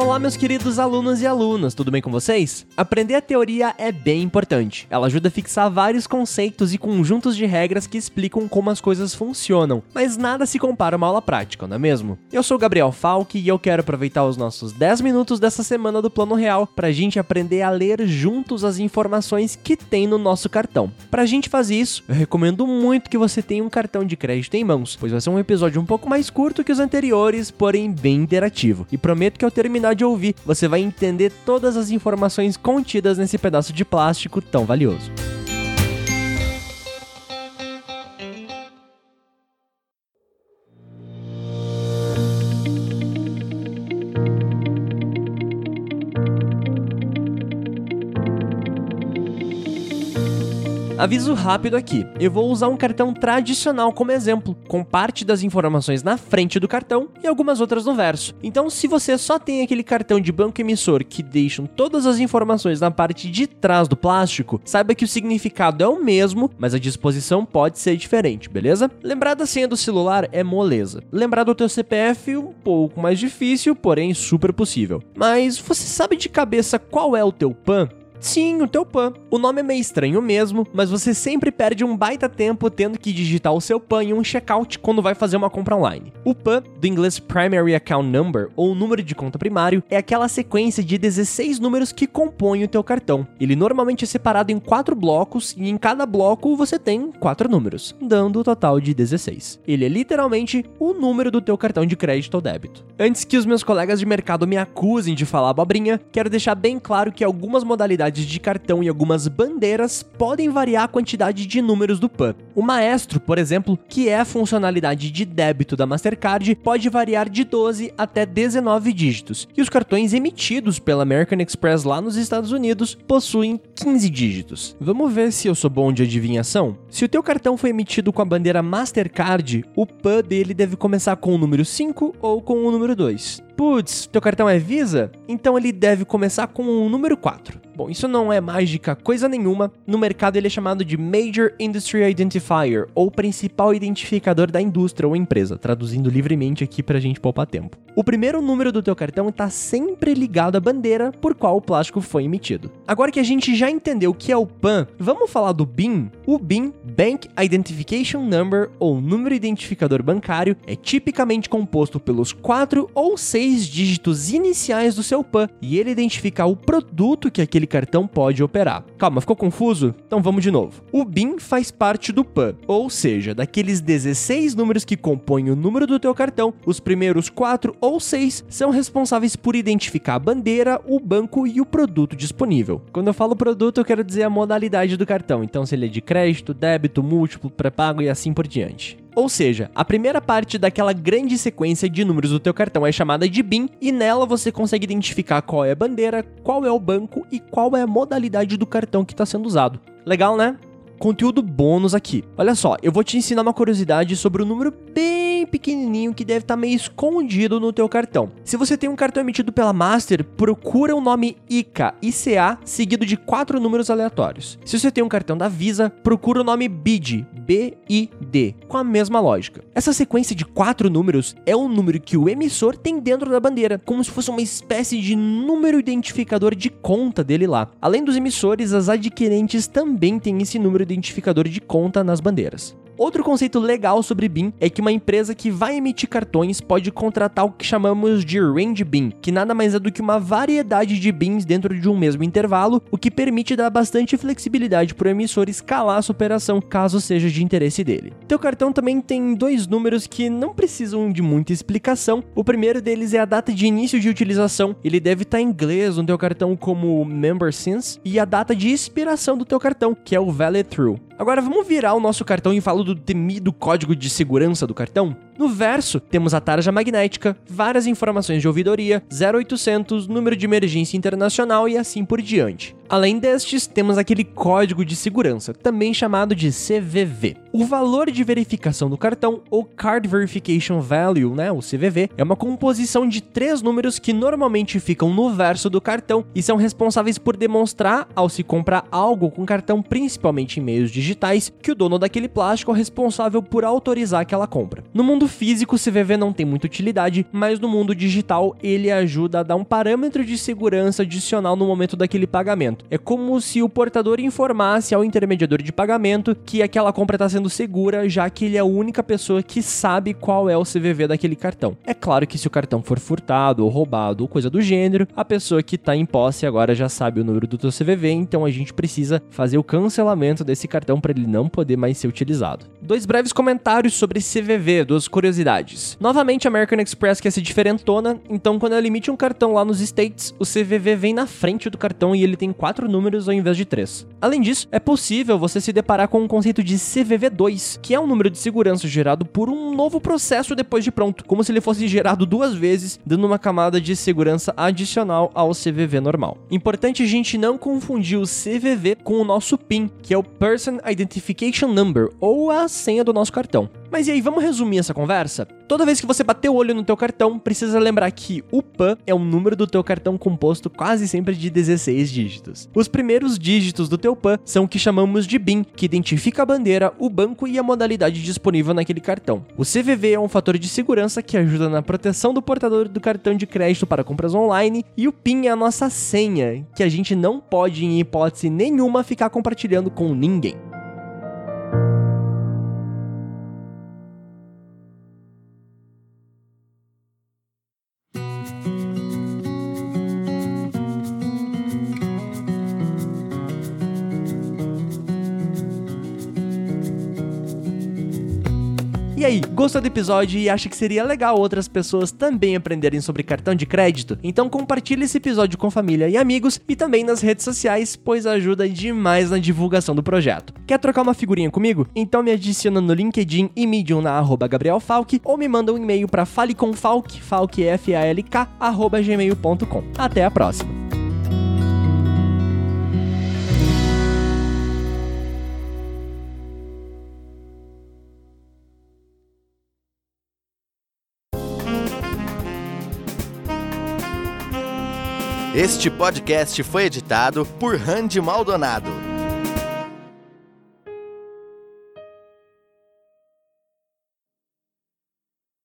Olá, meus queridos alunos e alunas, tudo bem com vocês? Aprender a teoria é bem importante. Ela ajuda a fixar vários conceitos e conjuntos de regras que explicam como as coisas funcionam, mas nada se compara a uma aula prática, não é mesmo? Eu sou Gabriel Falck e eu quero aproveitar os nossos 10 minutos dessa semana do Plano Real pra gente aprender a ler juntos as informações que tem no nosso cartão. Pra gente fazer isso, eu recomendo muito que você tenha um cartão de crédito em mãos, pois vai ser um episódio um pouco mais curto que os anteriores, porém bem interativo. E prometo que ao terminar de ouvir, você vai entender todas as informações contidas nesse pedaço de plástico tão valioso. Aviso rápido aqui: eu vou usar um cartão tradicional como exemplo, com parte das informações na frente do cartão e algumas outras no verso. Então, se você só tem aquele cartão de banco emissor que deixam todas as informações na parte de trás do plástico, saiba que o significado é o mesmo, mas a disposição pode ser diferente, beleza? Lembrar da senha do celular é moleza. Lembrar do teu CPF um pouco mais difícil, porém super possível. Mas você sabe de cabeça qual é o teu PAN? Sim, o teu PAN. O nome é meio estranho mesmo, mas você sempre perde um baita tempo tendo que digitar o seu PAN em um checkout quando vai fazer uma compra online. O PAN, do inglês Primary Account Number, ou número de conta primário, é aquela sequência de 16 números que compõem o teu cartão. Ele normalmente é separado em quatro blocos e em cada bloco você tem quatro números, dando o total de 16. Ele é literalmente o número do teu cartão de crédito ou débito. Antes que os meus colegas de mercado me acusem de falar abobrinha, quero deixar bem claro que algumas modalidades de cartão e algumas bandeiras podem variar a quantidade de números do PAN. O Maestro, por exemplo, que é a funcionalidade de débito da Mastercard, pode variar de 12 até 19 dígitos, e os cartões emitidos pela American Express lá nos Estados Unidos possuem 15 dígitos. Vamos ver se eu sou bom de adivinhação? Se o teu cartão foi emitido com a bandeira Mastercard, o PAN dele deve começar com o número 5 ou com o número 2. Putz, teu cartão é Visa? Então ele deve começar com o número 4. Bom, isso não é mágica coisa nenhuma. No mercado ele é chamado de Major Industry Identifier, ou principal identificador da indústria ou empresa, traduzindo livremente aqui pra gente poupar tempo. O primeiro número do teu cartão está sempre ligado à bandeira por qual o plástico foi emitido. Agora que a gente já entendeu o que é o PAN, vamos falar do BIN? O BIN, Bank Identification Number, ou número identificador bancário, é tipicamente composto pelos quatro ou seis dígitos iniciais do seu PAN e ele identifica o produto que aquele cartão pode operar. Calma, ficou confuso? Então vamos de novo. O BIN faz parte do PAN, ou seja, daqueles 16 números que compõem o número do teu cartão, os primeiros 4 ou 6 são responsáveis por identificar a bandeira, o banco e o produto disponível. Quando eu falo produto, eu quero dizer a modalidade do cartão, então se ele é de crédito, débito, múltiplo, pré-pago e assim por diante. Ou seja, a primeira parte daquela grande sequência de números do teu cartão é chamada de BIN e nela você consegue identificar qual é a bandeira, qual é o banco e qual é a modalidade do cartão que está sendo usado. Legal, né? Conteúdo bônus aqui. Olha só, eu vou te ensinar uma curiosidade sobre o número bem pequenininho que deve estar tá meio escondido no teu cartão. Se você tem um cartão emitido pela Master, procura o nome ICA, ICA, seguido de quatro números aleatórios. Se você tem um cartão da Visa, procura o nome BID, B-I-D, com a mesma lógica. Essa sequência de quatro números é o número que o emissor tem dentro da bandeira, como se fosse uma espécie de número identificador de conta dele lá. Além dos emissores, as adquirentes também têm esse número identificador de conta nas bandeiras. Outro conceito legal sobre BIM é que uma empresa que vai emitir cartões pode contratar o que chamamos de range BIM, que nada mais é do que uma variedade de BIMs dentro de um mesmo intervalo, o que permite dar bastante flexibilidade para o emissor escalar a sua operação caso seja de interesse dele. Teu cartão também tem dois números que não precisam de muita explicação. O primeiro deles é a data de início de utilização. Ele deve estar em inglês no teu cartão como member since e a data de expiração do teu cartão, que é o valid through. Agora vamos virar o nosso cartão e falar do temido código de segurança do cartão? No verso, temos a tarja magnética, várias informações de ouvidoria, 0800, número de emergência internacional e assim por diante. Além destes, temos aquele código de segurança, também chamado de CVV. O valor de verificação do cartão, ou Card Verification Value, né, o CVV, é uma composição de três números que normalmente ficam no verso do cartão e são responsáveis por demonstrar, ao se comprar algo com cartão, principalmente em meios digitais, que o dono daquele plástico é responsável por autorizar aquela compra. No mundo físico, CVV não tem muita utilidade, mas no mundo digital ele ajuda a dar um parâmetro de segurança adicional no momento daquele pagamento. É como se o portador informasse ao intermediador de pagamento que aquela compra está sendo segura, já que ele é a única pessoa que sabe qual é o CVV daquele cartão. É claro que se o cartão for furtado ou roubado ou coisa do gênero, a pessoa que está em posse agora já sabe o número do teu CVV, então a gente precisa fazer o cancelamento desse cartão para ele não poder mais ser utilizado. Dois breves comentários sobre CVV, duas curiosidades. Novamente, a American Express quer ser diferentona, então quando ela emite um cartão lá nos States, o CVV vem na frente do cartão e ele tem quatro números ao invés de três. Além disso, é possível você se deparar com o um conceito de CVV2, que é um número de segurança gerado por um novo processo depois de pronto, como se ele fosse gerado duas vezes, dando uma camada de segurança adicional ao CVV normal. Importante a gente não confundir o CVV com o nosso PIN, que é o Person Identification Number, ou a senha do nosso cartão. Mas e aí, vamos resumir essa conversa? Toda vez que você bater o olho no teu cartão, precisa lembrar que o PAN é o número do teu cartão composto quase sempre de 16 dígitos. Os primeiros dígitos do teu PAN são o que chamamos de BIN, que identifica a bandeira, o banco e a modalidade disponível naquele cartão. O CVV é um fator de segurança que ajuda na proteção do portador do cartão de crédito para compras online, e o PIN é a nossa senha, que a gente não pode, em hipótese nenhuma, ficar compartilhando com ninguém. E aí, gostou do episódio e acha que seria legal outras pessoas também aprenderem sobre cartão de crédito? Então compartilhe esse episódio com família e amigos e também nas redes sociais, pois ajuda demais na divulgação do projeto. Quer trocar uma figurinha comigo? Então me adiciona no LinkedIn e Medium na arroba Gabriel Falk ou me manda um e-mail para falecomfalk, falk, F-A-L-K, arroba gmail.com. Até a próxima! Este podcast foi editado por Randy Maldonado.